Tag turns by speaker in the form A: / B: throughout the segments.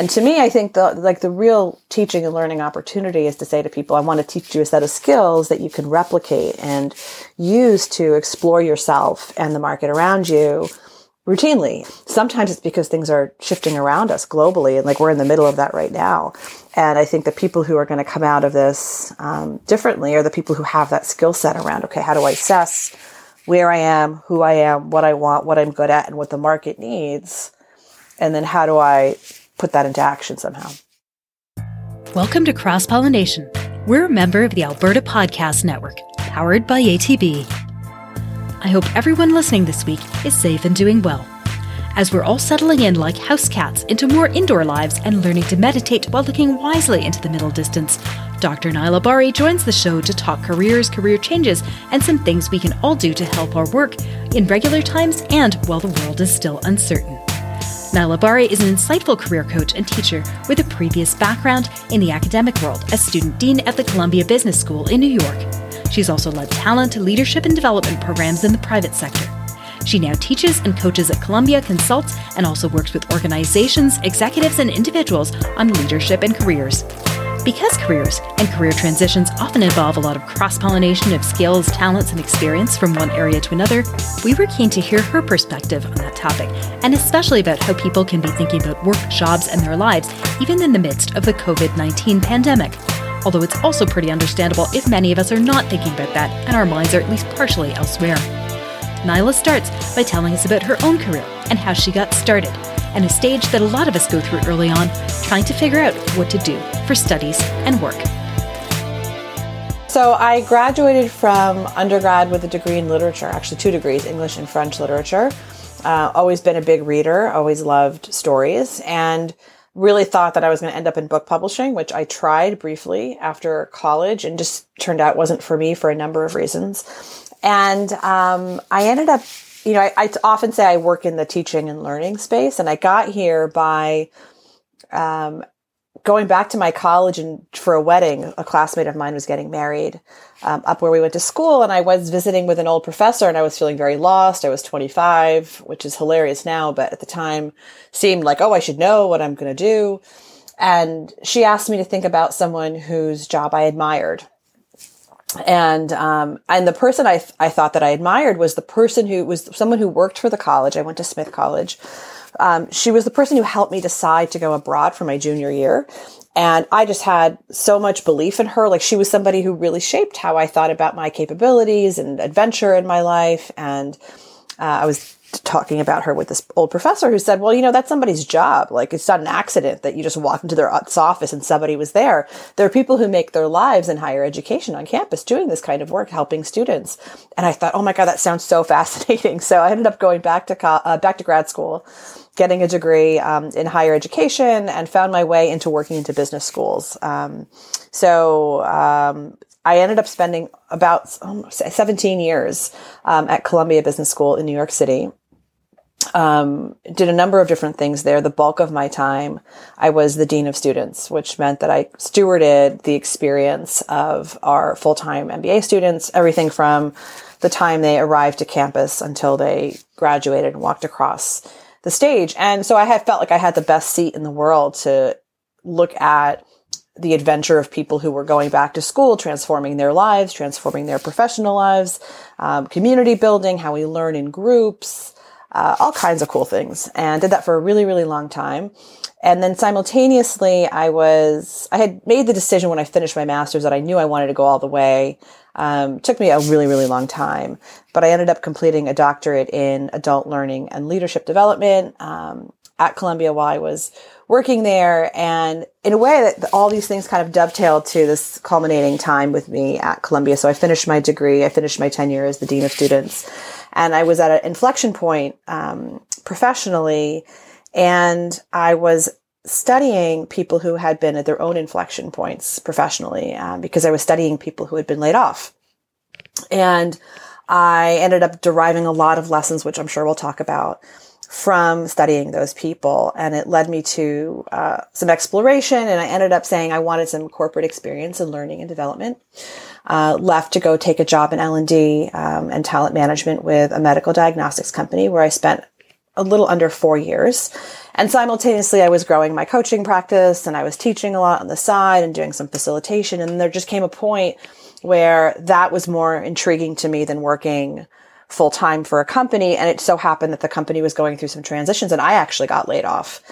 A: And to me, I think the like the real teaching and learning opportunity is to say to people, I want to teach you a set of skills that you can replicate and use to explore yourself and the market around you routinely. Sometimes it's because things are shifting around us globally, and like we're in the middle of that right now. And I think the people who are going to come out of this um, differently are the people who have that skill set around. Okay, how do I assess where I am, who I am, what I want, what I'm good at, and what the market needs, and then how do I put that into action somehow.
B: Welcome to Cross Pollination. We're a member of the Alberta Podcast Network, powered by ATB. I hope everyone listening this week is safe and doing well. As we're all settling in like house cats into more indoor lives and learning to meditate while looking wisely into the middle distance, Dr. Nyla Bari joins the show to talk careers, career changes, and some things we can all do to help our work in regular times and while the world is still uncertain. Naila Bari is an insightful career coach and teacher with a previous background in the academic world as student dean at the Columbia Business School in New York She's also led talent, leadership, and development programs in the private sector. She now teaches and coaches at Columbia, consults, and also works with organizations, executives, and individuals on leadership and careers. Because careers and career transitions often involve a lot of cross pollination of skills, talents, and experience from one area to another, we were keen to hear her perspective on that topic, and especially about how people can be thinking about work, jobs, and their lives even in the midst of the COVID 19 pandemic although it's also pretty understandable if many of us are not thinking about that and our minds are at least partially elsewhere. Nyla starts by telling us about her own career and how she got started, and a stage that a lot of us go through early on, trying to figure out what to do for studies and work.
A: So I graduated from undergrad with a degree in literature, actually two degrees, English and French literature. Uh, always been a big reader, always loved stories, and really thought that I was going to end up in book publishing, which I tried briefly after college and just turned out wasn't for me for a number of reasons. And um, I ended up, you know, I, I, often say I work in the teaching and learning space, and I got here by um, going back to my college and for a wedding, a classmate of mine was getting married um, up where we went to school, and I was visiting with an old professor, and I was feeling very lost. I was 25, which is hilarious now, but at the time seemed like, oh, I should know what I'm going to do. And she asked me to think about someone whose job I admired. And um, and the person I th- I thought that I admired was the person who was someone who worked for the college. I went to Smith College, um, she was the person who helped me decide to go abroad for my junior year. And I just had so much belief in her. Like she was somebody who really shaped how I thought about my capabilities and adventure in my life. And uh, I was talking about her with this old professor who said, well, you know, that's somebody's job. Like it's not an accident that you just walked into their office and somebody was there. There are people who make their lives in higher education on campus doing this kind of work, helping students. And I thought, oh my God, that sounds so fascinating. So I ended up going back to, uh, back to grad school, getting a degree um, in higher education and found my way into working into business schools. Um, so um, I ended up spending about 17 years um, at Columbia Business School in New York City um, did a number of different things there. The bulk of my time, I was the dean of students, which meant that I stewarded the experience of our full time MBA students, everything from the time they arrived to campus until they graduated and walked across the stage. And so I had felt like I had the best seat in the world to look at the adventure of people who were going back to school, transforming their lives, transforming their professional lives, um, community building, how we learn in groups, uh, all kinds of cool things and did that for a really, really long time. And then simultaneously, I was, I had made the decision when I finished my master's that I knew I wanted to go all the way. Um, took me a really, really long time, but I ended up completing a doctorate in adult learning and leadership development, um, at Columbia while I was working there. And in a way that all these things kind of dovetailed to this culminating time with me at Columbia. So I finished my degree. I finished my tenure as the dean of students and I was at an inflection point um, professionally, and I was studying people who had been at their own inflection points professionally um, because I was studying people who had been laid off, and I ended up deriving a lot of lessons, which I'm sure we'll talk about from studying those people. And it led me to uh, some exploration. And I ended up saying I wanted some corporate experience in learning and development uh, left to go take a job in L&D um, and talent management with a medical diagnostics company where I spent a little under four years. And simultaneously, I was growing my coaching practice and I was teaching a lot on the side and doing some facilitation. And there just came a point where that was more intriguing to me than working full time for a company. And it so happened that the company was going through some transitions and I actually got laid off.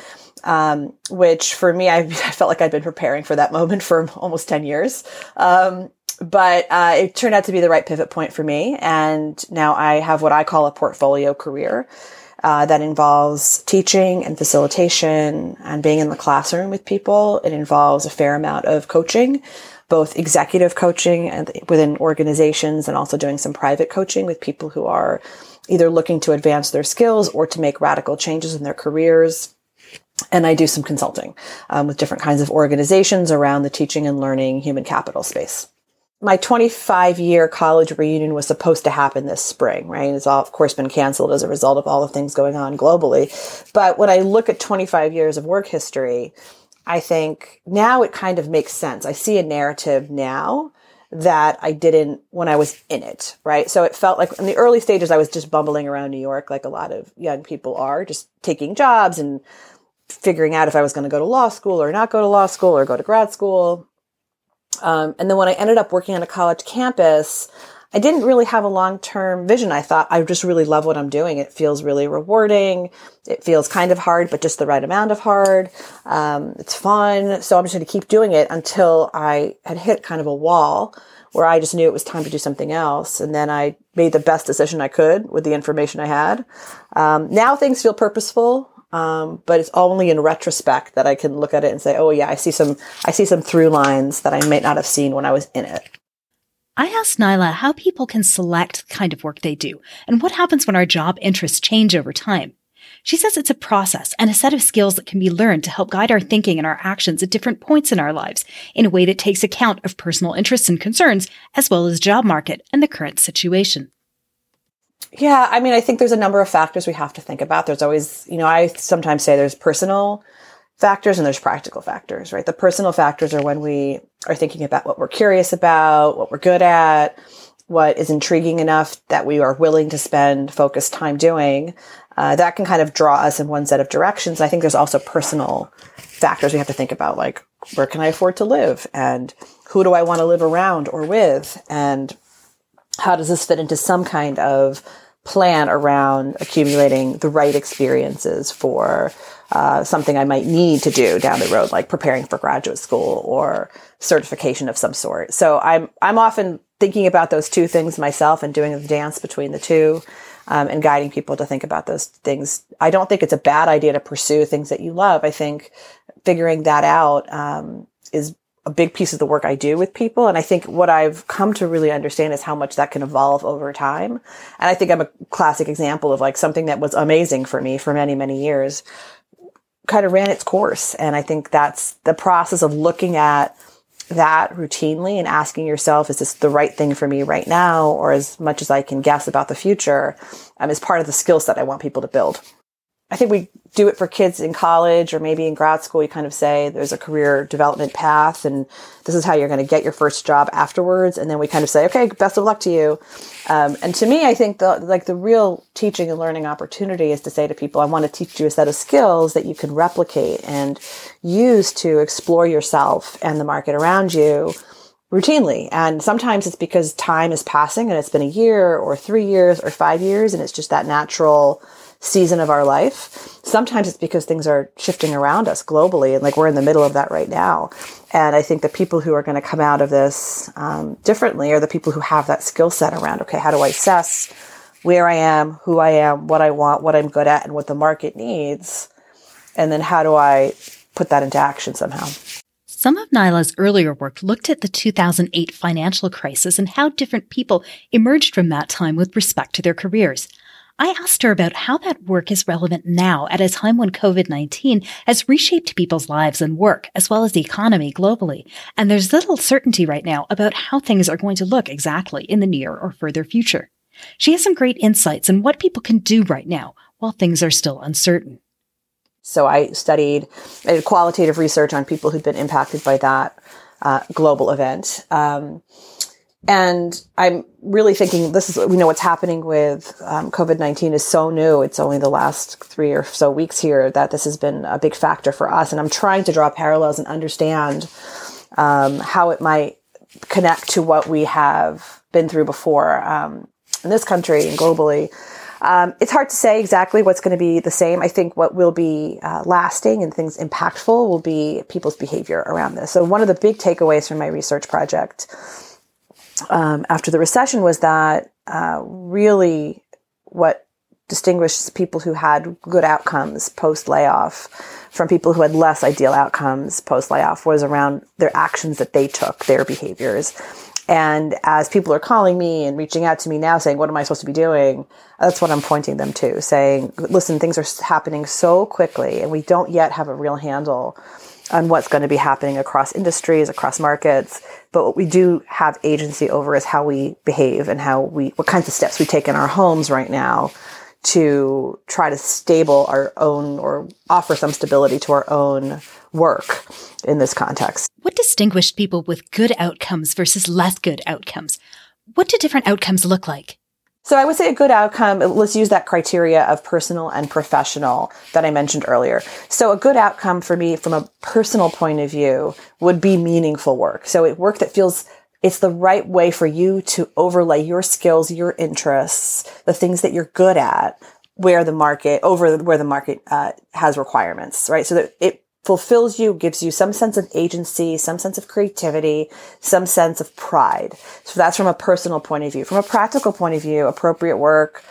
A: Um, which for me, I, I, felt like I'd been preparing for that moment for almost 10 years. Um, but uh, it turned out to be the right pivot point for me. And now I have what I call a portfolio career. Uh, that involves teaching and facilitation and being in the classroom with people. It involves a fair amount of coaching, both executive coaching and within organizations and also doing some private coaching with people who are either looking to advance their skills or to make radical changes in their careers. And I do some consulting um, with different kinds of organizations around the teaching and learning human capital space my 25 year college reunion was supposed to happen this spring, right? It's all, of course, been canceled as a result of all the things going on globally. But when I look at 25 years of work history, I think now it kind of makes sense. I see a narrative now that I didn't when I was in it, right? So it felt like in the early stages, I was just bumbling around New York like a lot of young people are, just taking jobs and figuring out if I was going to go to law school or not go to law school or go to grad school um, and then when I ended up working on a college campus, I didn't really have a long term vision. I thought I just really love what I'm doing. It feels really rewarding. It feels kind of hard, but just the right amount of hard. Um, it's fun. So I'm just going to keep doing it until I had hit kind of a wall where I just knew it was time to do something else. And then I made the best decision I could with the information I had. Um, now things feel purposeful. Um, but it's only in retrospect that I can look at it and say, oh yeah, I see some, I see some through lines that I might not have seen when I was in it.
B: I asked Nyla how people can select the kind of work they do and what happens when our job interests change over time. She says it's a process and a set of skills that can be learned to help guide our thinking and our actions at different points in our lives in a way that takes account of personal interests and concerns, as well as job market and the current situation.
A: Yeah, I mean, I think there's a number of factors we have to think about. There's always, you know, I sometimes say there's personal factors and there's practical factors, right? The personal factors are when we are thinking about what we're curious about, what we're good at, what is intriguing enough that we are willing to spend focused time doing. Uh, that can kind of draw us in one set of directions. I think there's also personal factors we have to think about, like where can I afford to live and who do I want to live around or with and how does this fit into some kind of plan around accumulating the right experiences for uh, something I might need to do down the road, like preparing for graduate school or certification of some sort. So I'm I'm often thinking about those two things myself and doing the dance between the two. Um, and guiding people to think about those things. I don't think it's a bad idea to pursue things that you love. I think figuring that out um, is a big piece of the work I do with people. And I think what I've come to really understand is how much that can evolve over time. And I think I'm a classic example of like something that was amazing for me for many, many years kind of ran its course. And I think that's the process of looking at that routinely and asking yourself, is this the right thing for me right now? Or as much as I can guess about the future, um, is part of the skill set I want people to build. I think we do it for kids in college or maybe in grad school. You kind of say there's a career development path and this is how you're going to get your first job afterwards. And then we kind of say, okay, best of luck to you. Um, and to me, I think the, like the real teaching and learning opportunity is to say to people, I want to teach you a set of skills that you can replicate and use to explore yourself and the market around you routinely. And sometimes it's because time is passing and it's been a year or three years or five years. And it's just that natural, season of our life. Sometimes it's because things are shifting around us globally, and like we're in the middle of that right now. And I think the people who are going to come out of this um, differently are the people who have that skill set around, okay, how do I assess where I am, who I am, what I want, what I'm good at, and what the market needs? And then how do I put that into action somehow?
B: Some of Nyla's earlier work looked at the 2008 financial crisis and how different people emerged from that time with respect to their careers. I asked her about how that work is relevant now at a time when COVID-19 has reshaped people's lives and work, as well as the economy globally. And there's little certainty right now about how things are going to look exactly in the near or further future. She has some great insights on what people can do right now while things are still uncertain.
A: So I studied, I qualitative research on people who'd been impacted by that uh, global event. Um, and I'm really thinking this is, we know what's happening with um, COVID 19 is so new. It's only the last three or so weeks here that this has been a big factor for us. And I'm trying to draw parallels and understand um, how it might connect to what we have been through before um, in this country and globally. Um, it's hard to say exactly what's going to be the same. I think what will be uh, lasting and things impactful will be people's behavior around this. So, one of the big takeaways from my research project um, after the recession was that uh, really what distinguished people who had good outcomes post layoff from people who had less ideal outcomes post layoff was around their actions that they took, their behaviors. And as people are calling me and reaching out to me now saying, what am I supposed to be doing? That's what I'm pointing them to saying, listen, things are happening so quickly and we don't yet have a real handle on what's going to be happening across industries, across markets. But what we do have agency over is how we behave and how we, what kinds of steps we take in our homes right now to try to stable our own or offer some stability to our own work in this context.
B: What distinguished people with good outcomes versus less good outcomes? What do different outcomes look like?
A: So I would say a good outcome, let's use that criteria of personal and professional that I mentioned earlier. So a good outcome for me from a personal point of view would be meaningful work. So it work that feels it's the right way for you to overlay your skills, your interests, the things that you're good at, where the market over where the market uh, has requirements, right? So that it fulfills you, gives you some sense of agency, some sense of creativity, some sense of pride. So that's from a personal point of view. From a practical point of view, appropriate work,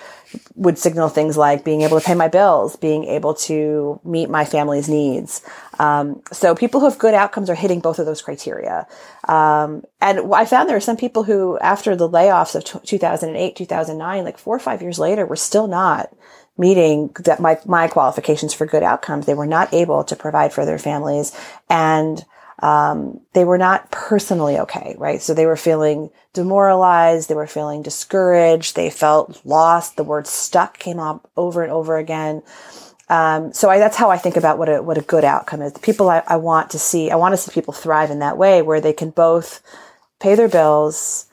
A: would signal things like being able to pay my bills, being able to meet my family's needs. Um, so people who have good outcomes are hitting both of those criteria. Um, and I found there are some people who, after the layoffs of t- 2008, 2009, like four or five years later, were still not meeting that my, my qualifications for good outcomes. They were not able to provide for their families and um, they were not personally okay, right? So they were feeling demoralized. They were feeling discouraged. They felt lost. The word stuck came up over and over again. Um, so I, that's how I think about what a, what a good outcome is. The people I, I want to see, I want to see people thrive in that way where they can both pay their bills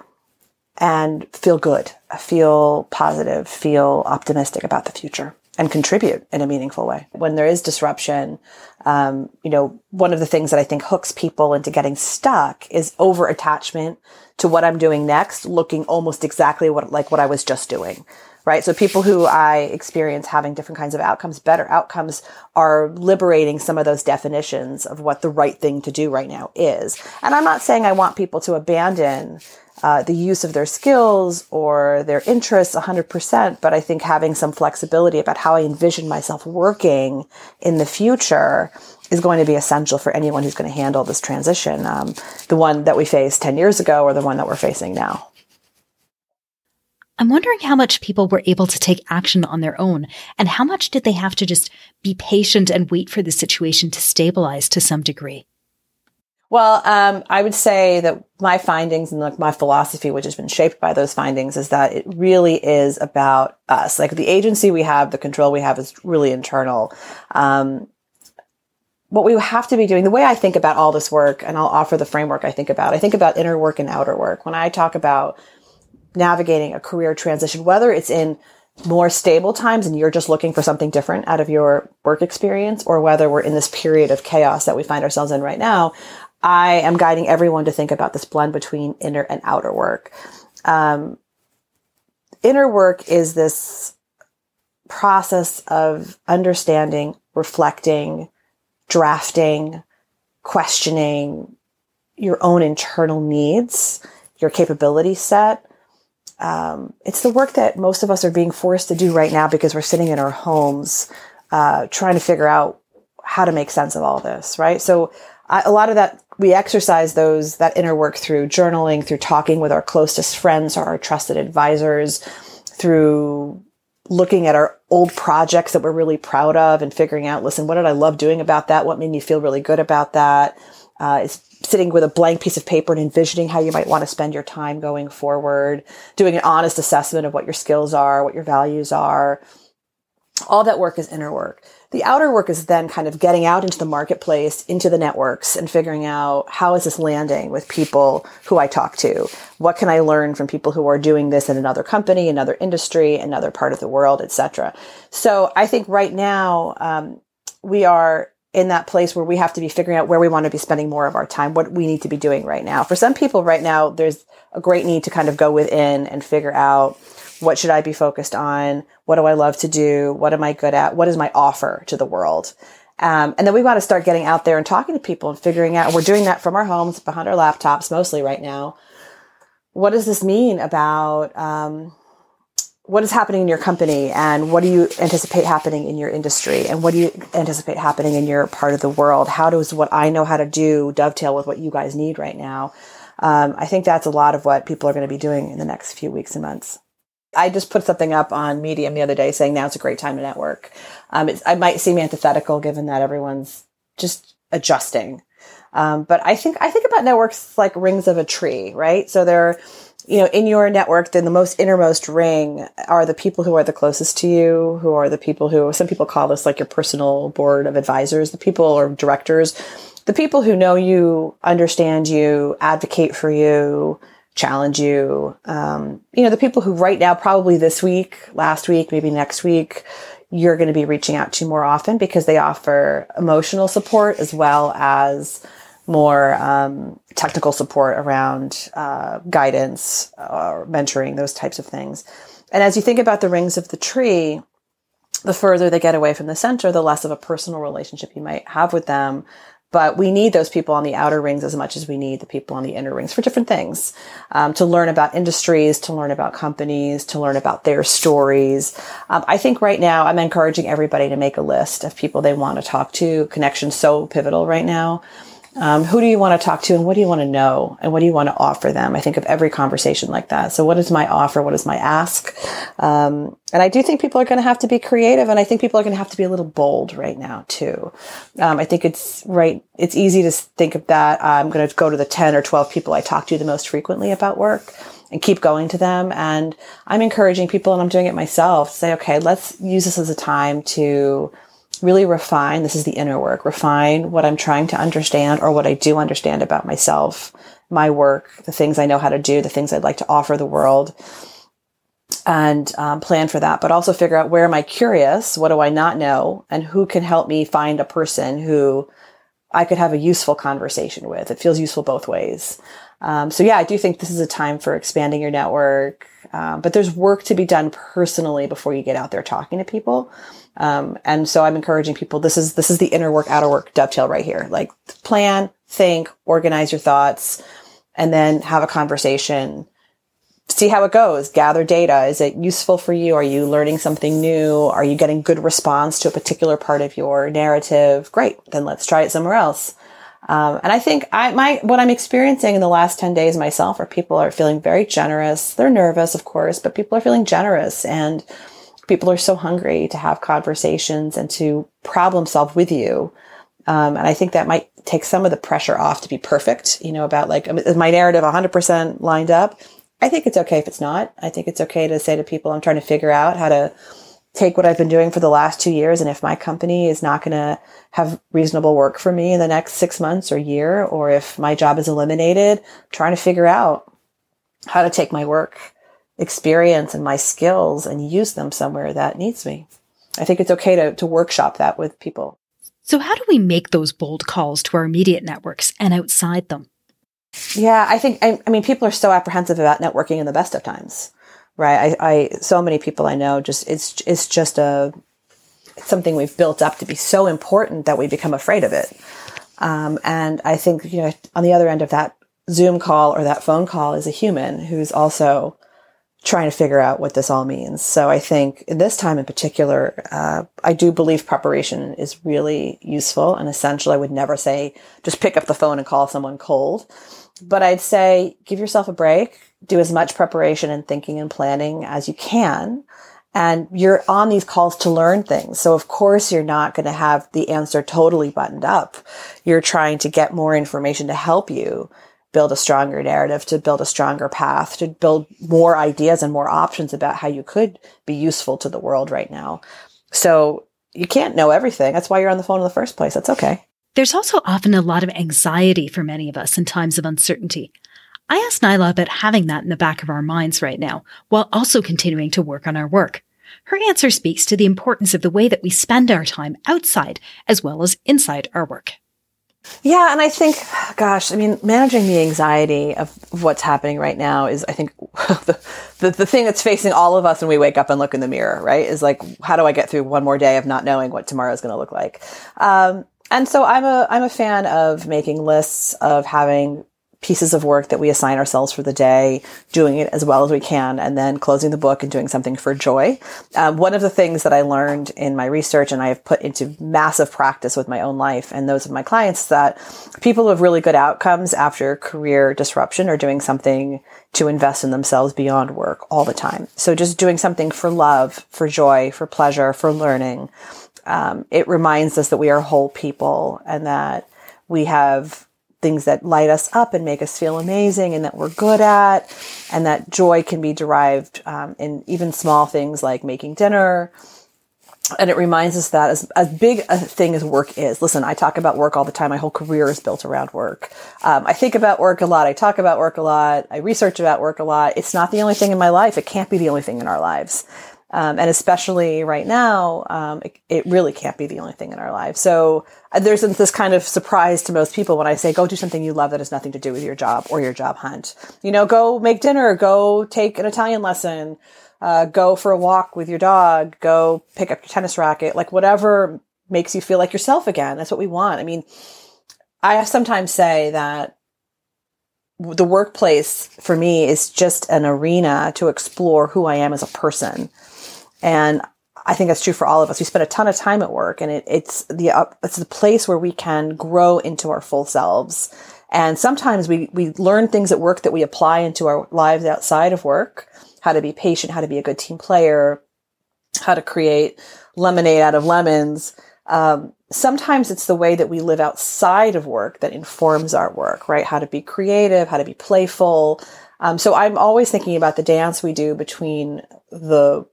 A: and feel good, feel positive, feel optimistic about the future and contribute in a meaningful way. When there is disruption, um, you know, one of the things that I think hooks people into getting stuck is over attachment to what I'm doing next, looking almost exactly what, like what I was just doing. Right. So people who I experience having different kinds of outcomes, better outcomes are liberating some of those definitions of what the right thing to do right now is. And I'm not saying I want people to abandon uh, the use of their skills or their interests 100%, but I think having some flexibility about how I envision myself working in the future is going to be essential for anyone who's going to handle this transition, um, the one that we faced 10 years ago or the one that we're facing now.
B: I'm wondering how much people were able to take action on their own and how much did they have to just be patient and wait for the situation to stabilize to some degree?
A: Well, um, I would say that my findings and like my philosophy, which has been shaped by those findings, is that it really is about us. Like the agency we have, the control we have is really internal. Um, what we have to be doing, the way I think about all this work, and I'll offer the framework I think about, I think about inner work and outer work. When I talk about navigating a career transition, whether it's in more stable times and you're just looking for something different out of your work experience, or whether we're in this period of chaos that we find ourselves in right now, I am guiding everyone to think about this blend between inner and outer work. Um, inner work is this process of understanding, reflecting, drafting, questioning your own internal needs, your capability set. Um, it's the work that most of us are being forced to do right now because we're sitting in our homes uh, trying to figure out how to make sense of all this, right? So I, a lot of that we exercise those that inner work through journaling, through talking with our closest friends or our trusted advisors, through looking at our old projects that we're really proud of and figuring out, listen, what did I love doing about that? What made me feel really good about that? Uh, sitting with a blank piece of paper and envisioning how you might want to spend your time going forward, doing an honest assessment of what your skills are, what your values are. All that work is inner work the outer work is then kind of getting out into the marketplace, into the networks and figuring out how is this landing with people who I talk to? What can I learn from people who are doing this in another company, another industry, another part of the world, etc. So I think right now, um, we are in that place where we have to be figuring out where we want to be spending more of our time, what we need to be doing right now. For some people right now, there's a great need to kind of go within and figure out what should I be focused on? What do I love to do? What am I good at? What is my offer to the world? Um, and then we want to start getting out there and talking to people and figuring out, we're doing that from our homes, behind our laptops, mostly right now. What does this mean about, um, what is happening in your company and what do you anticipate happening in your industry and what do you anticipate happening in your part of the world? How does what I know how to do dovetail with what you guys need right now? Um, I think that's a lot of what people are going to be doing in the next few weeks and months. I just put something up on Medium the other day saying now it's a great time to network. Um, I might seem antithetical given that everyone's just adjusting. Um, but I think I think about networks like rings of a tree, right? So they're, you know, in your network, then the most innermost ring are the people who are the closest to you, who are the people who some people call this like your personal board of advisors, the people or directors, the people who know you, understand you, advocate for you, challenge you. Um, you know, the people who right now, probably this week, last week, maybe next week, you're going to be reaching out to more often because they offer emotional support as well as more um, technical support around uh, guidance or mentoring, those types of things. And as you think about the rings of the tree, the further they get away from the center, the less of a personal relationship you might have with them. But we need those people on the outer rings as much as we need the people on the inner rings for different things. Um, to learn about industries, to learn about companies, to learn about their stories. Um, I think right now I'm encouraging everybody to make a list of people they want to talk to. Connection's so pivotal right now. Um, who do you want to talk to and what do you want to know and what do you want to offer them? I think of every conversation like that. So what is my offer? What is my ask? Um, and I do think people are going to have to be creative and I think people are going to have to be a little bold right now too. Um, I think it's right. It's easy to think of that. I'm going to go to the 10 or 12 people I talk to the most frequently about work and keep going to them. And I'm encouraging people and I'm doing it myself to say, okay, let's use this as a time to really refine this is the inner work refine what i'm trying to understand or what i do understand about myself my work the things i know how to do the things i'd like to offer the world and um, plan for that but also figure out where am i curious what do i not know and who can help me find a person who i could have a useful conversation with. It feels useful both ways. Um, so yeah i do think this is a time for expanding your network um, but there's work to be done personally before you get out there talking to people um, and so I'm encouraging people. This is this is the inner work, outer work dovetail right here. Like plan, think, organize your thoughts, and then have a conversation. See how it goes. Gather data. Is it useful for you? Are you learning something new? Are you getting good response to a particular part of your narrative? Great. Then let's try it somewhere else. Um, and I think I, my, what I'm experiencing in the last 10 days myself are people are feeling very generous. They're nervous, of course, but people are feeling generous and people are so hungry to have conversations and to problem solve with you. Um, and I think that might take some of the pressure off to be perfect, you know, about like, is my narrative 100% lined up? I think it's okay if it's not. I think it's okay to say to people, I'm trying to figure out how to take what I've been doing for the last two years. And if my company is not going to have reasonable work for me in the next six months or year, or if my job is eliminated, trying to figure out how to take my work experience and my skills and use them somewhere that needs me. I think it's okay to, to workshop that with people.
B: So, how do we make those bold calls to our immediate networks and outside them?
A: Yeah, I think, I, I mean, people are so apprehensive about networking in the best of times, right? I, I, so many people I know just, it's, it's just a, it's something we've built up to be so important that we become afraid of it. Um, and I think, you know, on the other end of that Zoom call or that phone call is a human who's also trying to figure out what this all means. So I think in this time in particular, uh, I do believe preparation is really useful and essential. I would never say just pick up the phone and call someone cold, but I'd say give yourself a break, do as much preparation and thinking and planning as you can. And you're on these calls to learn things. So of course you're not going to have the answer totally buttoned up. You're trying to get more information to help you build a stronger narrative, to build a stronger path, to build more ideas and more options about how you could be useful to the world right now. So you can't know everything. That's why you're on the phone in the first place. That's okay.
B: There's also often a lot of anxiety for many of us in times of uncertainty. I asked Nyla about having that in the back of our minds right now, while also continuing to work on our work. Her answer speaks to the importance of the way that we spend our time outside as well as inside our work.
A: Yeah, and I think, gosh, I mean, managing the anxiety of what's happening right now is, I think, the, the, the thing that's facing all of us when we wake up and look in the mirror, right? Is like, how do I get through one more day of not knowing what tomorrow is going to look like? Um, and so I'm a I'm a fan of making lists of having pieces of work that we assign ourselves for the day, doing it as well as we can, and then closing the book and doing something for joy. Um, one of the things that I learned in my research and I have put into massive practice with my own life and those of my clients that people who have really good outcomes after career disruption are doing something to invest in themselves beyond work all the time. So just doing something for love, for joy, for pleasure, for learning. Um, it reminds us that we are whole people and that we have things that light us up and make us feel amazing and that we're good at, and that joy can be derived um, in even small things like making dinner. And it reminds us that as, as big a thing as work is, listen, I talk about work all the time. My whole career is built around work. Um, I think about work a lot. I talk about work a lot. I research about work a lot. It's not the only thing in my life. It can't be the only thing in our lives. Um, and especially right now, um, it, it, really can't be the only thing in our lives. So uh, there's this kind of surprise to most people when I say, go do something you love that has nothing to do with your job or your job hunt. You know, go make dinner, go take an Italian lesson, uh, go for a walk with your dog, go pick up your tennis racket, like whatever makes you feel like yourself again. That's what we want. I mean, I sometimes say that the workplace for me is just an arena to explore who I am as a person and I think that's true for all of us. We spend a ton of time at work and it, it's the, uh, it's the place where we can grow into our full selves. And sometimes we, we learn things at work that we apply into our lives outside of work, how to be patient, how to be a good team player, how to create lemonade out of lemons. Um, sometimes it's the way that we live outside of work that informs our work, right? How to be creative, how to be playful. Um, so I'm always thinking about the dance we do between the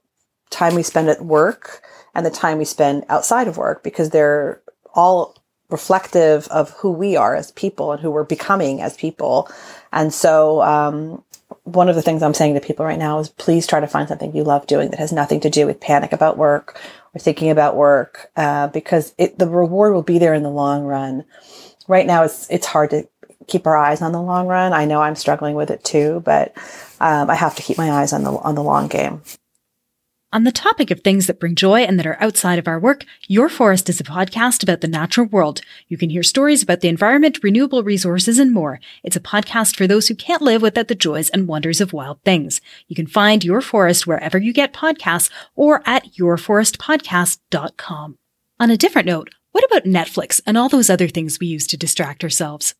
A: time we spend at work and the time we spend outside of work because they're all reflective of who we are as people and who we're becoming as people. And so, um, one of the things I'm saying to people right now is please try to find something you love doing that has nothing to do with panic about work or thinking about work, uh, because it, the reward will be there in the long run. Right now, it's, it's hard to keep our eyes on the long run. I know I'm struggling with it too, but, um, I have to keep my eyes on the, on the long game.
B: On the topic of things that bring joy and that are outside of our work, Your Forest is a podcast about the natural world. You can hear stories about the environment, renewable resources, and more. It's a podcast for those who can't live without the joys and wonders of wild things. You can find Your Forest wherever you get podcasts or at yourforestpodcast.com. On a different note, what about Netflix and all those other things we use to distract ourselves?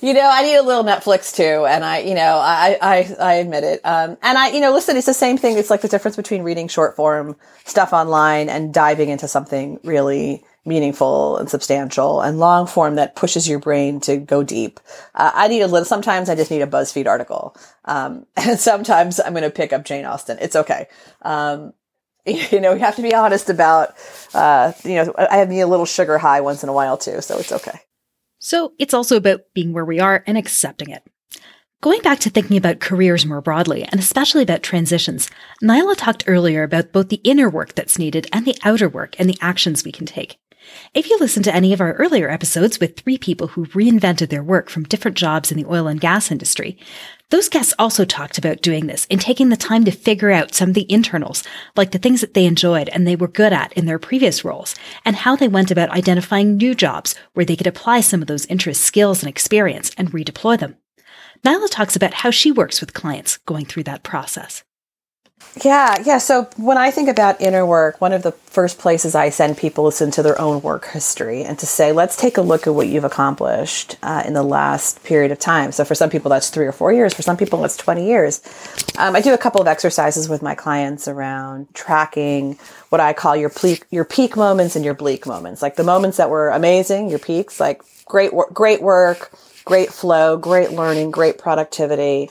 A: You know, I need a little Netflix too, and I, you know, I, I, I admit it. Um, and I, you know, listen, it's the same thing. It's like the difference between reading short form stuff online and diving into something really meaningful and substantial, and long form that pushes your brain to go deep. Uh, I need a little. Sometimes I just need a BuzzFeed article, um, and sometimes I'm going to pick up Jane Austen. It's okay. Um, you know, we have to be honest about, uh, you know, I need a little sugar high once in a while too, so it's okay.
B: So it's also about being where we are and accepting it. Going back to thinking about careers more broadly, and especially about transitions, Nyla talked earlier about both the inner work that's needed and the outer work and the actions we can take. If you listen to any of our earlier episodes with three people who reinvented their work from different jobs in the oil and gas industry, those guests also talked about doing this and taking the time to figure out some of the internals, like the things that they enjoyed and they were good at in their previous roles, and how they went about identifying new jobs where they could apply some of those interest skills and experience and redeploy them. Nyla talks about how she works with clients going through that process.
A: Yeah, yeah. So when I think about inner work, one of the first places I send people is into their own work history and to say, let's take a look at what you've accomplished uh, in the last period of time. So for some people, that's three or four years. For some people, that's 20 years. Um, I do a couple of exercises with my clients around tracking what I call your peak, your peak moments and your bleak moments, like the moments that were amazing, your peaks, like great, work, great work, great flow, great learning, great productivity.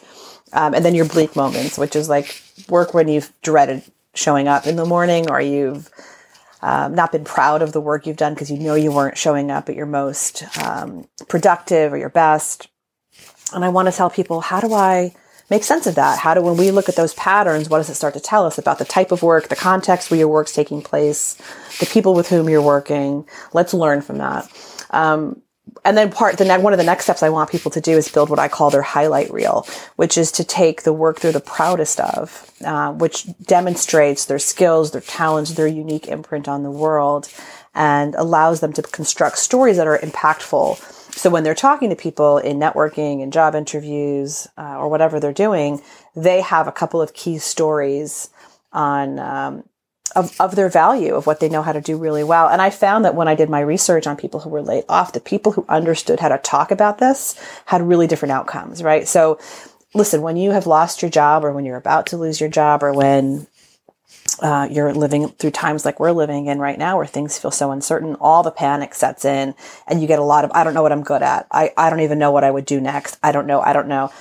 A: Um, and then your bleak moments, which is like work when you've dreaded showing up in the morning or you've um, not been proud of the work you've done because you know you weren't showing up at your most um, productive or your best. And I want to tell people, how do I make sense of that? How do, when we look at those patterns, what does it start to tell us about the type of work, the context where your work's taking place, the people with whom you're working? Let's learn from that. Um, and then part the one of the next steps I want people to do is build what I call their highlight reel, which is to take the work they're the proudest of, uh, which demonstrates their skills, their talents, their unique imprint on the world, and allows them to construct stories that are impactful. So when they're talking to people in networking and job interviews uh, or whatever they're doing, they have a couple of key stories on um, of, of their value of what they know how to do really well. And I found that when I did my research on people who were laid off, the people who understood how to talk about this had really different outcomes, right? So listen, when you have lost your job or when you're about to lose your job or when uh, you're living through times like we're living in right now where things feel so uncertain, all the panic sets in and you get a lot of, I don't know what I'm good at. I, I don't even know what I would do next. I don't know. I don't know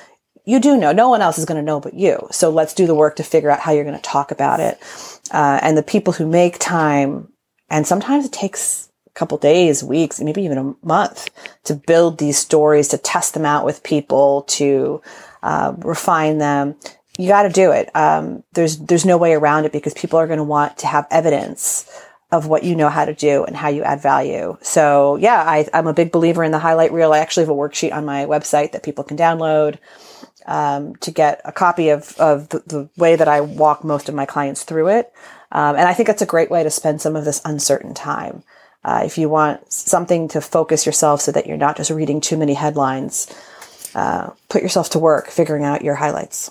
A: you do know. No one else is going to know but you. So let's do the work to figure out how you're going to talk about it. Uh, and the people who make time, and sometimes it takes a couple days, weeks, maybe even a month to build these stories, to test them out with people, to uh, refine them. You got to do it. Um, there's there's no way around it because people are going to want to have evidence of what you know how to do and how you add value. So yeah, I, I'm a big believer in the highlight reel. I actually have a worksheet on my website that people can download um, to get a copy of, of the, the, way that I walk most of my clients through it. Um, and I think that's a great way to spend some of this uncertain time. Uh, if you want something to focus yourself so that you're not just reading too many headlines, uh, put yourself to work figuring out your highlights.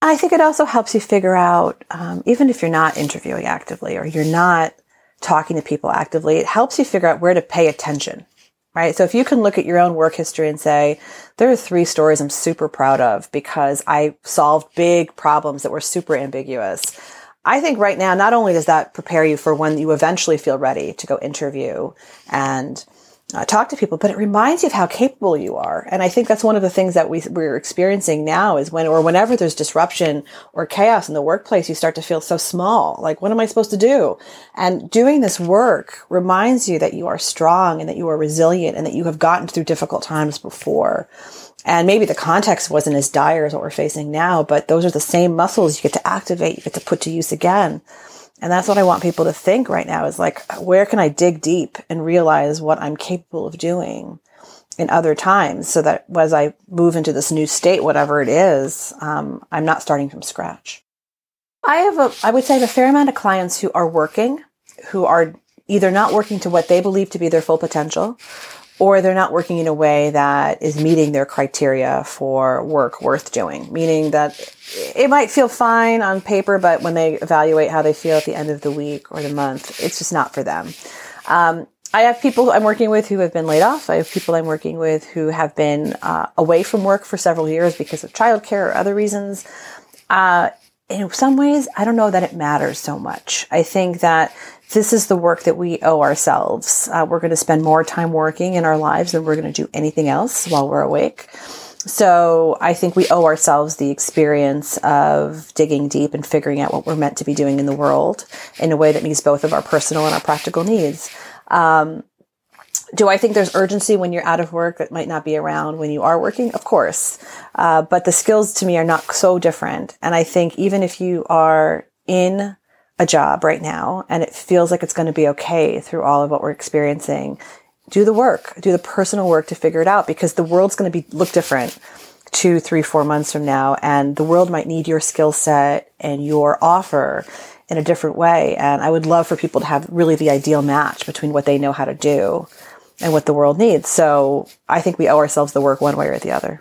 A: I think it also helps you figure out, um, even if you're not interviewing actively or you're not talking to people actively, it helps you figure out where to pay attention right? So if you can look at your own work history and say, there are three stories I'm super proud of because I solved big problems that were super ambiguous. I think right now, not only does that prepare you for when you eventually feel ready to go interview and uh, talk to people, but it reminds you of how capable you are. And I think that's one of the things that we, we're experiencing now is when, or whenever there's disruption or chaos in the workplace, you start to feel so small. Like, what am I supposed to do? And doing this work reminds you that you are strong and that you are resilient and that you have gotten through difficult times before. And maybe the context wasn't as dire as what we're facing now, but those are the same muscles you get to activate, you get to put to use again. And that's what I want people to think right now is like, where can I dig deep and realize what I'm capable of doing in other times so that as I move into this new state, whatever it is, um, I'm not starting from scratch. I have a, I would say, a fair amount of clients who are working, who are either not working to what they believe to be their full potential, or they're not working in a way that is meeting their criteria for work worth doing, meaning that it might feel fine on paper, but when they evaluate how they feel at the end of the week or the month, it's just not for them. Um, I have people I'm working with who have been laid off. I have people I'm working with who have been uh, away from work for several years because of childcare or other reasons. Uh, in some ways, I don't know that it matters so much. I think that this is the work that we owe ourselves. Uh, we're going to spend more time working in our lives than we're going to do anything else while we're awake. So I think we owe ourselves the experience of digging deep and figuring out what we're meant to be doing in the world in a way that meets both of our personal and our practical needs. Um, do I think there's urgency when you're out of work that might not be around when you are working? Of course. Uh, but the skills to me are not so different. And I think even if you are in a job right now and it feels like it's going to be okay through all of what we're experiencing, do the work, do the personal work to figure it out because the world's going to be look different two, three, four months from now. And the world might need your skill set and your offer in a different way. And I would love for people to have really the ideal match between what they know how to do and what the world needs. So I think we owe ourselves the work one way or the other.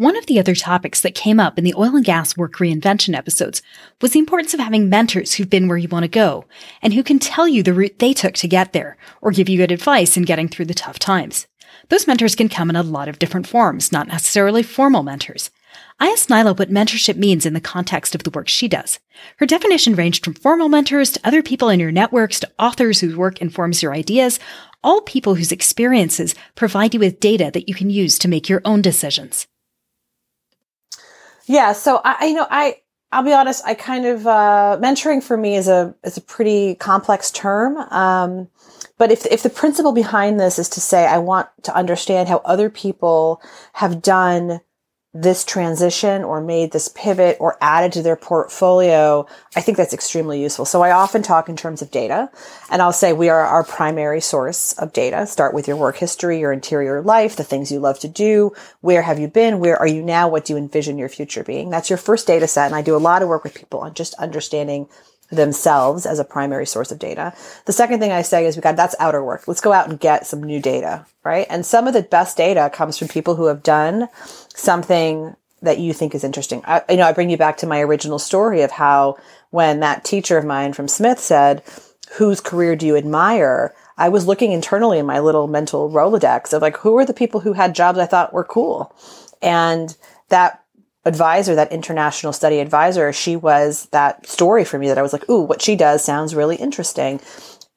B: One of the other topics that came up in the oil and gas work reinvention episodes was the importance of having mentors who've been where you want to go and who can tell you the route they took to get there or give you good advice in getting through the tough times. Those mentors can come in a lot of different forms, not necessarily formal mentors. I asked Nyla what mentorship means in the context of the work she does. Her definition ranged from formal mentors to other people in your networks to authors whose work informs your ideas, all people whose experiences provide you with data that you can use to make your own decisions.
A: Yeah. So I, you know, I, I'll be honest. I kind of uh, mentoring for me is a is a pretty complex term. Um, but if if the principle behind this is to say I want to understand how other people have done this transition or made this pivot or added to their portfolio, I think that's extremely useful. So I often talk in terms of data and I'll say we are our primary source of data. Start with your work history, your interior life, the things you love to do. Where have you been? Where are you now? What do you envision your future being? That's your first data set. And I do a lot of work with people on just understanding themselves as a primary source of data. The second thing I say is we got that's outer work. Let's go out and get some new data, right? And some of the best data comes from people who have done something that you think is interesting. I, you know, I bring you back to my original story of how when that teacher of mine from Smith said, whose career do you admire? I was looking internally in my little mental Rolodex of like, who are the people who had jobs I thought were cool? And that advisor, that international study advisor, she was that story for me that I was like, ooh, what she does sounds really interesting.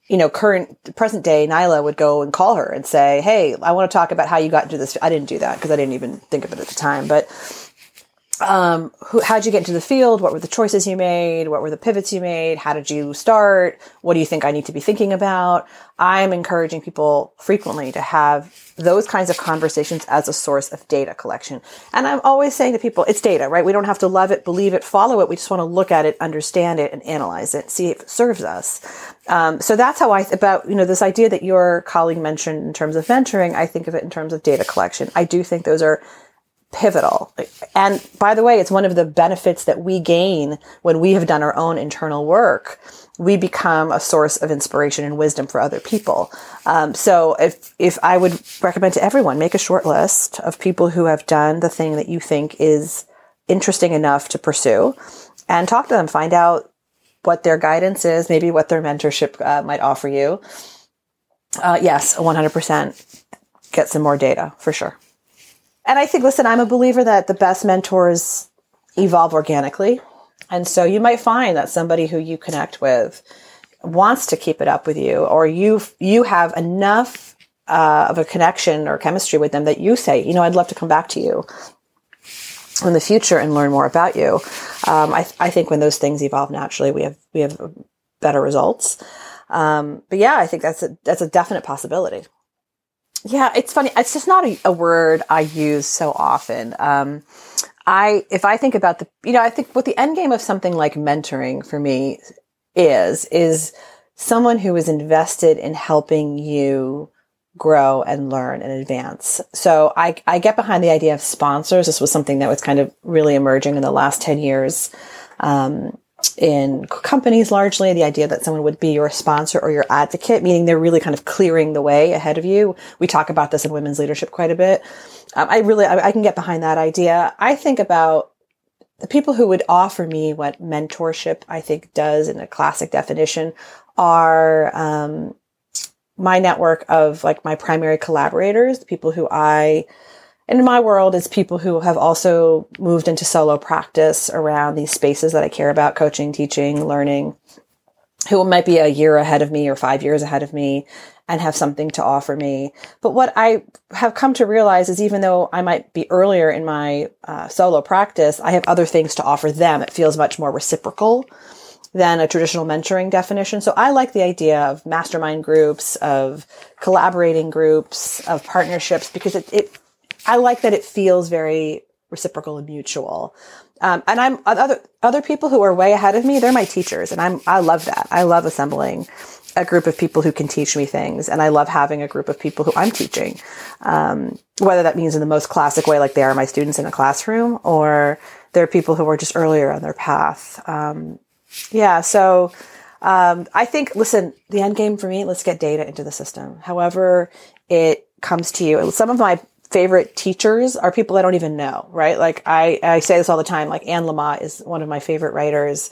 A: You know, current present day Nayla would go and call her and say, Hey, I want to talk about how you got into this. I didn't do that because I didn't even think of it at the time, but um, who, how'd you get into the field? What were the choices you made? What were the pivots you made? How did you start? What do you think I need to be thinking about? I'm encouraging people frequently to have those kinds of conversations as a source of data collection. And I'm always saying to people, it's data, right? We don't have to love it, believe it, follow it. We just want to look at it, understand it, and analyze it, see if it serves us. Um, so that's how I, th- about, you know, this idea that your colleague mentioned in terms of mentoring, I think of it in terms of data collection. I do think those are pivotal. And by the way, it's one of the benefits that we gain when we have done our own internal work. We become a source of inspiration and wisdom for other people. Um, so if, if I would recommend to everyone, make a short list of people who have done the thing that you think is interesting enough to pursue and talk to them, find out what their guidance is, maybe what their mentorship uh, might offer you. Uh, yes, 100% get some more data for sure. And I think, listen, I'm a believer that the best mentors evolve organically. And so you might find that somebody who you connect with wants to keep it up with you, or you you have enough uh, of a connection or chemistry with them that you say, you know, I'd love to come back to you in the future and learn more about you. Um, I, I think when those things evolve naturally, we have we have better results. Um, but yeah, I think that's a that's a definite possibility. Yeah, it's funny. It's just not a, a word I use so often. Um, I, if I think about the, you know, I think what the end game of something like mentoring for me is, is someone who is invested in helping you grow and learn and advance. So I, I get behind the idea of sponsors. This was something that was kind of really emerging in the last 10 years. Um, in companies largely the idea that someone would be your sponsor or your advocate meaning they're really kind of clearing the way ahead of you. We talk about this in women's leadership quite a bit. Um, i really I, I, can get behind that idea. I think about the people who would offer me what mentorship i think does in a classic definition are um, my network of like my primary collaborators the people who i in my world it's people who have also moved into solo practice around these spaces that I care about coaching, teaching, learning, who might be a year ahead of me or five years ahead of me and have something to offer me. But what I have come to realize is even though I might be earlier in my uh, solo practice, I have other things to offer them. It feels much more reciprocal than a traditional mentoring definition. So I like the idea of mastermind groups, of collaborating groups, of partnerships because it, it I like that it feels very reciprocal and mutual. Um, and I'm other other people who are way ahead of me. They're my teachers, and I'm I love that. I love assembling a group of people who can teach me things, and I love having a group of people who I'm teaching. Um, whether that means in the most classic way, like they are my students in a classroom, or they're people who are just earlier on their path. Um, yeah, so. Um, I think, listen, the end game for me, let's get data into the system. However, it comes to you. Some of my favorite teachers are people I don't even know, right? Like I, I say this all the time, like Anne Lamott is one of my favorite writers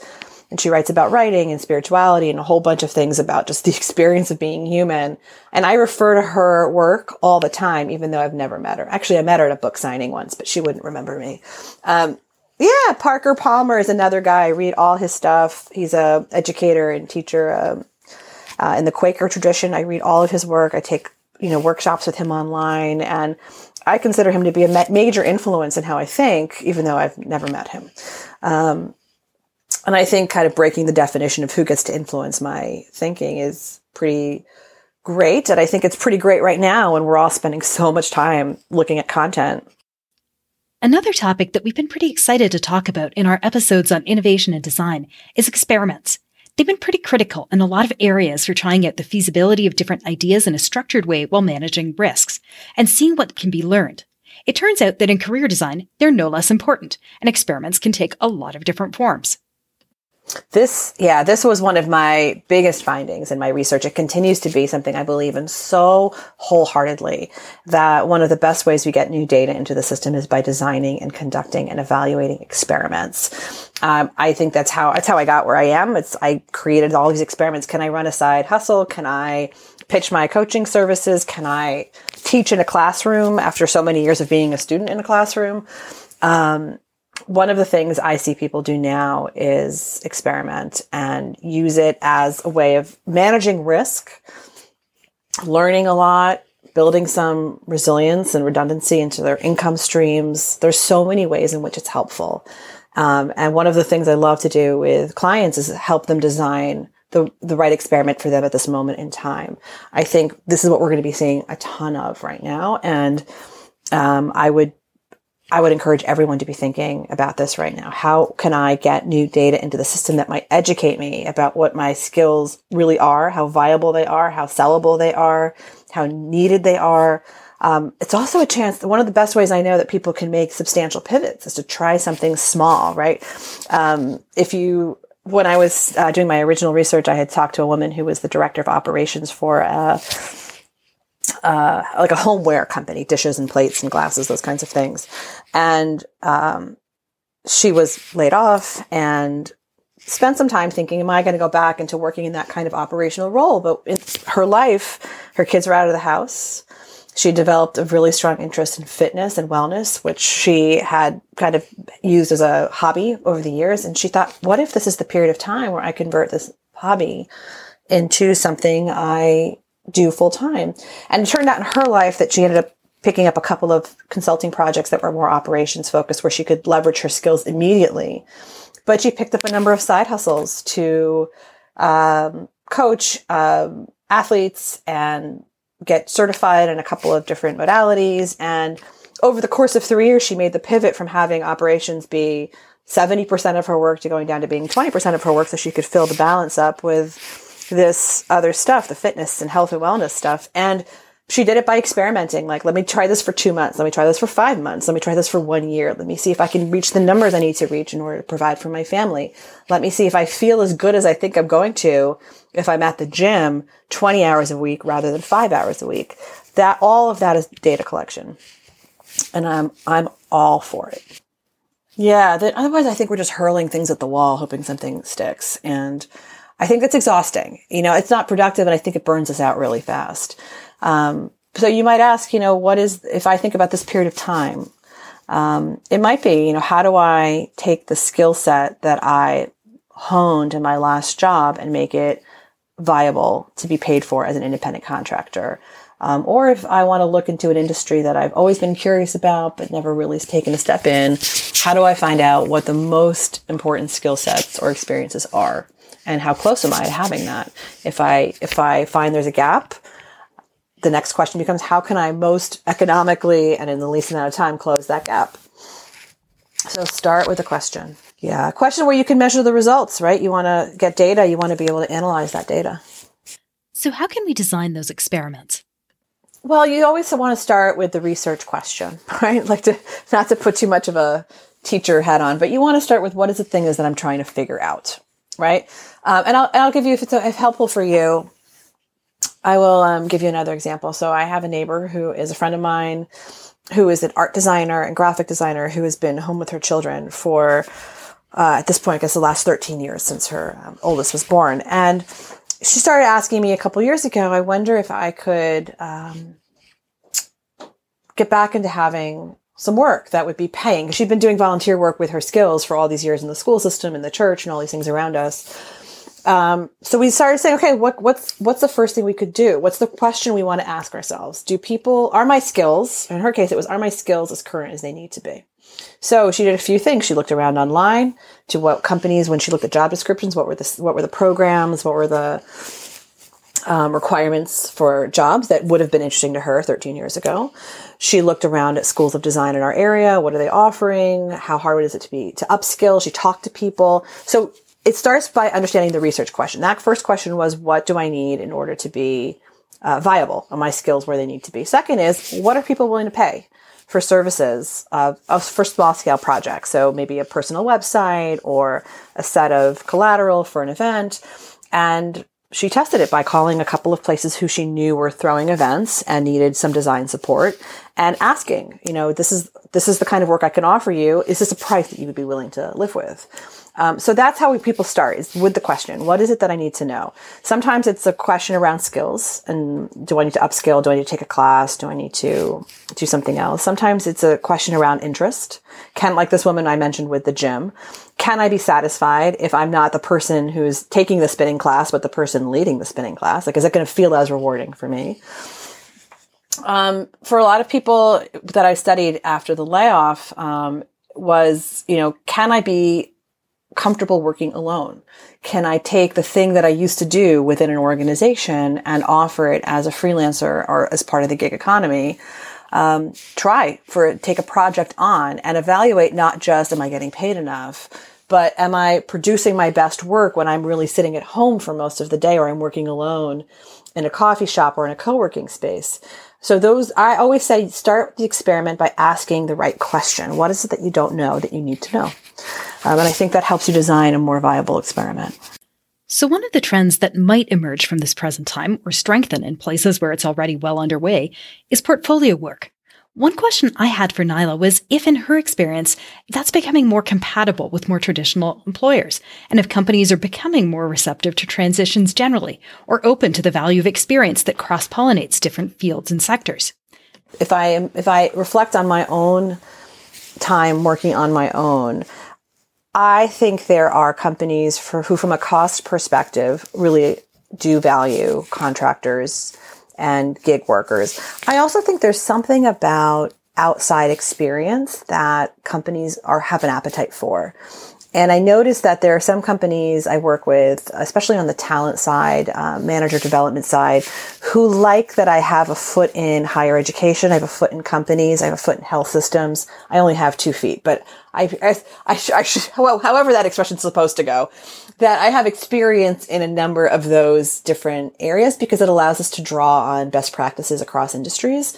A: and she writes about writing and spirituality and a whole bunch of things about just the experience of being human. And I refer to her work all the time, even though I've never met her. Actually, I met her at a book signing once, but she wouldn't remember me. Um, yeah, Parker Palmer is another guy. I read all his stuff. He's a educator and teacher um, uh, in the Quaker tradition. I read all of his work. I take you know workshops with him online, and I consider him to be a major influence in how I think, even though I've never met him. Um, and I think kind of breaking the definition of who gets to influence my thinking is pretty great. And I think it's pretty great right now when we're all spending so much time looking at content.
B: Another topic that we've been pretty excited to talk about in our episodes on innovation and design is experiments. They've been pretty critical in a lot of areas for trying out the feasibility of different ideas in a structured way while managing risks and seeing what can be learned. It turns out that in career design, they're no less important, and experiments can take a lot of different forms.
A: This, yeah, this was one of my biggest findings in my research. It continues to be something I believe in so wholeheartedly that one of the best ways we get new data into the system is by designing and conducting and evaluating experiments. Um, I think that's how that's how I got where I am. It's I created all these experiments. Can I run a side hustle? Can I pitch my coaching services? Can I teach in a classroom after so many years of being a student in a classroom? Um, one of the things I see people do now is experiment and use it as a way of managing risk, learning a lot, building some resilience and redundancy into their income streams. There's so many ways in which it's helpful. Um, and one of the things I love to do with clients is help them design the, the right experiment for them at this moment in time. I think this is what we're going to be seeing a ton of right now. And um, I would I would encourage everyone to be thinking about this right now. How can I get new data into the system that might educate me about what my skills really are, how viable they are, how sellable they are, how needed they are? Um, it's also a chance. One of the best ways I know that people can make substantial pivots is to try something small, right? Um, if you, when I was uh, doing my original research, I had talked to a woman who was the director of operations for uh, uh, like a homeware company, dishes and plates and glasses, those kinds of things. And um, she was laid off and spent some time thinking, am I going to go back into working in that kind of operational role? But in her life, her kids were out of the house. She developed a really strong interest in fitness and wellness, which she had kind of used as a hobby over the years. And she thought, what if this is the period of time where I convert this hobby into something I do full time. And it turned out in her life that she ended up picking up a couple of consulting projects that were more operations focused where she could leverage her skills immediately. But she picked up a number of side hustles to um, coach um, athletes and get certified in a couple of different modalities. And over the course of three years, she made the pivot from having operations be 70% of her work to going down to being 20% of her work so she could fill the balance up with this other stuff, the fitness and health and wellness stuff. And she did it by experimenting. Like, let me try this for two months. Let me try this for five months. Let me try this for one year. Let me see if I can reach the numbers I need to reach in order to provide for my family. Let me see if I feel as good as I think I'm going to if I'm at the gym 20 hours a week rather than five hours a week. That all of that is data collection. And I'm, I'm all for it. Yeah. Otherwise I think we're just hurling things at the wall, hoping something sticks. And I think that's exhausting. You know, it's not productive and I think it burns us out really fast. Um, so you might ask, you know, what is, if I think about this period of time, um, it might be, you know, how do I take the skill set that I honed in my last job and make it viable to be paid for as an independent contractor? Um, or if I want to look into an industry that I've always been curious about but never really taken a step in, how do I find out what the most important skill sets or experiences are? and how close am I to having that? If I if I find there's a gap, the next question becomes how can I most economically and in the least amount of time close that gap? So start with a question. Yeah, a question where you can measure the results, right? You want to get data, you want to be able to analyze that data.
B: So how can we design those experiments?
A: Well, you always want to start with the research question, right? Like to not to put too much of a teacher hat on, but you want to start with what is the thing is that I'm trying to figure out, right? Um, and I'll, and I'll give you, if it's if helpful for you, I will um, give you another example. So I have a neighbor who is a friend of mine who is an art designer and graphic designer who has been home with her children for, uh, at this point, I guess the last 13 years since her um, oldest was born. And she started asking me a couple years ago, I wonder if I could um, get back into having some work that would be paying. She'd been doing volunteer work with her skills for all these years in the school system, in the church, and all these things around us. Um, so we started saying, okay, what, what's, what's the first thing we could do? What's the question we want to ask ourselves? Do people, are my skills, in her case, it was, are my skills as current as they need to be? So she did a few things. She looked around online to what companies, when she looked at job descriptions, what were the, what were the programs, what were the, um, requirements for jobs that would have been interesting to her 13 years ago. She looked around at schools of design in our area. What are they offering? How hard is it to be to upskill? She talked to people. So it starts by understanding the research question. That first question was, what do I need in order to be uh, viable? Are my skills where they need to be? Second is, what are people willing to pay for services for small scale projects? So maybe a personal website or a set of collateral for an event. And she tested it by calling a couple of places who she knew were throwing events and needed some design support and asking, you know, this is, this is the kind of work I can offer you. Is this a price that you would be willing to live with? Um, so that's how we, people start is with the question, what is it that I need to know? Sometimes it's a question around skills and do I need to upskill? Do I need to take a class? Do I need to do something else? Sometimes it's a question around interest. Can, like this woman I mentioned with the gym, can I be satisfied if I'm not the person who's taking the spinning class, but the person leading the spinning class? Like, is it going to feel as rewarding for me? Um, for a lot of people that I studied after the layoff, um, was, you know, can I be comfortable working alone? Can I take the thing that I used to do within an organization and offer it as a freelancer or as part of the gig economy? Um, try for take a project on and evaluate not just am I getting paid enough, but am I producing my best work when I'm really sitting at home for most of the day or I'm working alone in a coffee shop or in a co-working space? So those, I always say start the experiment by asking the right question. What is it that you don't know that you need to know? Um, and I think that helps you design a more viable experiment.
B: So, one of the trends that might emerge from this present time or strengthen in places where it's already well underway is portfolio work. One question I had for Nayla was if, in her experience, that's becoming more compatible with more traditional employers, and if companies are becoming more receptive to transitions generally, or open to the value of experience that cross pollinates different fields and sectors.
A: If I if I reflect on my own time working on my own, I think there are companies for who, from a cost perspective, really do value contractors and gig workers. I also think there's something about outside experience that companies are have an appetite for. And I noticed that there are some companies I work with, especially on the talent side, uh, manager development side, who like that I have a foot in higher education. I have a foot in companies. I have a foot in health systems. I only have two feet, but I, I, I, I should, well, however that expression is supposed to go, that I have experience in a number of those different areas because it allows us to draw on best practices across industries.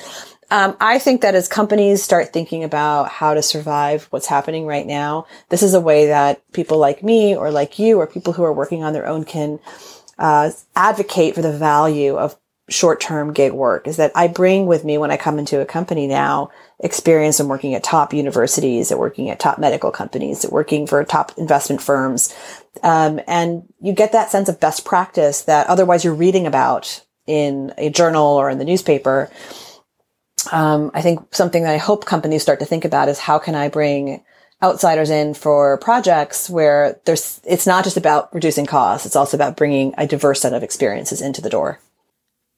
A: Um, I think that as companies start thinking about how to survive what's happening right now, this is a way that people like me or like you or people who are working on their own can uh, advocate for the value of short-term gig work is that I bring with me when I come into a company now experience in working at top universities, at working at top medical companies, at working for top investment firms. Um, and you get that sense of best practice that otherwise you're reading about in a journal or in the newspaper um, I think something that I hope companies start to think about is how can I bring outsiders in for projects where there's it's not just about reducing costs it's also about bringing a diverse set of experiences into the door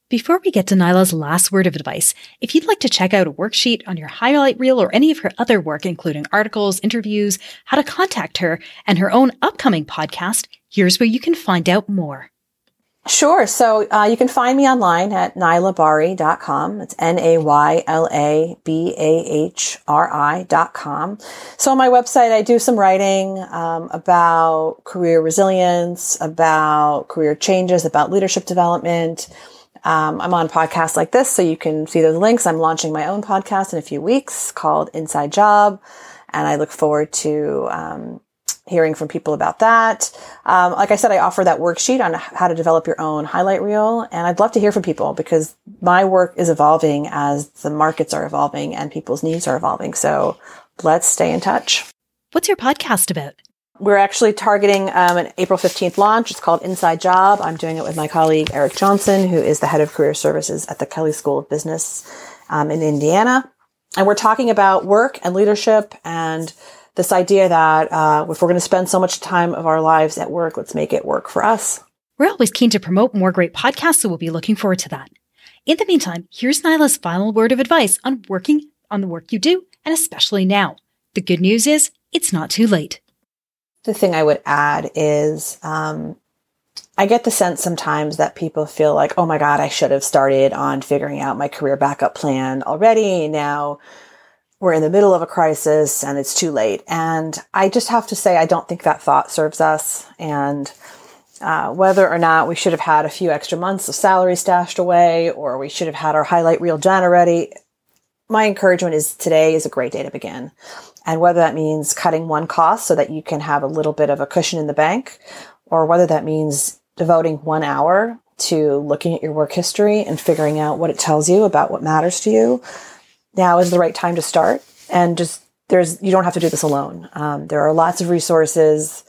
B: before we get to Nayla's last word of advice, if you'd like to check out a worksheet on your highlight reel or any of her other work, including articles, interviews, how to contact her, and her own upcoming podcast, here's where you can find out more.
A: Sure. So uh, you can find me online at naylabahri.com. It's N-A-Y-L-A-B-A-H-R-I.com. So on my website, I do some writing um, about career resilience, about career changes, about leadership development. Um, I'm on podcasts like this, so you can see those links. I'm launching my own podcast in a few weeks called Inside Job, and I look forward to um, hearing from people about that. Um, like I said, I offer that worksheet on how to develop your own highlight reel. And I'd love to hear from people because my work is evolving as the markets are evolving and people's needs are evolving. So let's stay in touch.
B: What's your podcast about?
A: We're actually targeting um, an April 15th launch. It's called Inside Job. I'm doing it with my colleague Eric Johnson, who is the head of career services at the Kelley School of Business um, in Indiana. And we're talking about work and leadership and this idea that uh, if we're going to spend so much time of our lives at work, let's make it work for us.
B: We're always keen to promote more great podcasts, so we'll be looking forward to that. In the meantime, here's Nayla's final word of advice on working on the work you do, and especially now. The good news is it's not too late.
A: The thing I would add is um, I get the sense sometimes that people feel like, oh my God, I should have started on figuring out my career backup plan already. Now we're in the middle of a crisis and it's too late. And I just have to say, I don't think that thought serves us. And uh, whether or not we should have had a few extra months of salary stashed away or we should have had our highlight reel done already, my encouragement is today is a great day to begin. And whether that means cutting one cost so that you can have a little bit of a cushion in the bank, or whether that means devoting one hour to looking at your work history and figuring out what it tells you about what matters to you, now is the right time to start. And just there's, you don't have to do this alone. Um, there are lots of resources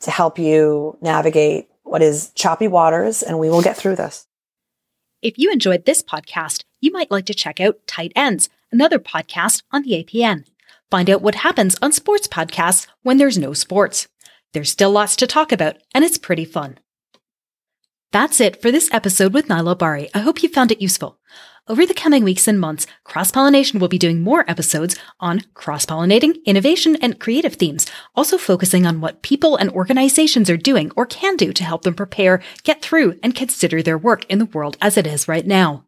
A: to help you navigate what is choppy waters, and we will get through this.
B: If you enjoyed this podcast, you might like to check out Tight Ends, another podcast on the APN. Find out what happens on sports podcasts when there's no sports. There's still lots to talk about, and it's pretty fun. That's it for this episode with Nayla Bahri. I hope you found it useful. Over the coming weeks and months, Cross Pollination will be doing more episodes on cross pollinating, innovation, and creative themes, also focusing on what people and organizations are doing or can do to help them prepare, get through, and consider their work in the world as it is right now.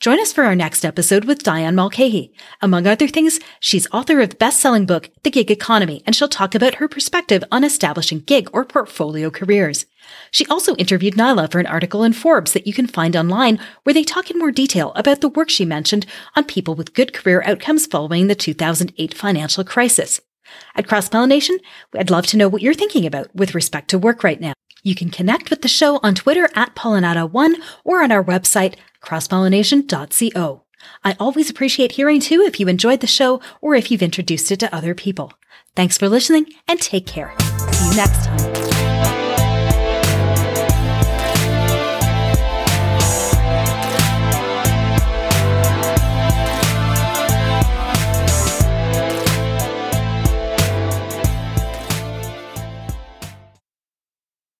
B: Join us for our next episode with Diane Mulcahy. Among other things, she's author of the best-selling book, The Gig Economy, and she'll talk about her perspective on establishing gig or portfolio careers. She also interviewed Nayla for an article in Forbes that you can find online where they talk in more detail about the work she mentioned on people with good career outcomes following the 2008 financial crisis. At Cross Pollination, I'd love to know what you're thinking about with respect to work right now. You can connect with the show on Twitter at Pollinata1 or on our website, crosspollination.co. I always appreciate hearing too if you enjoyed the show or if you've introduced it to other people. Thanks for listening and take care. See you next time.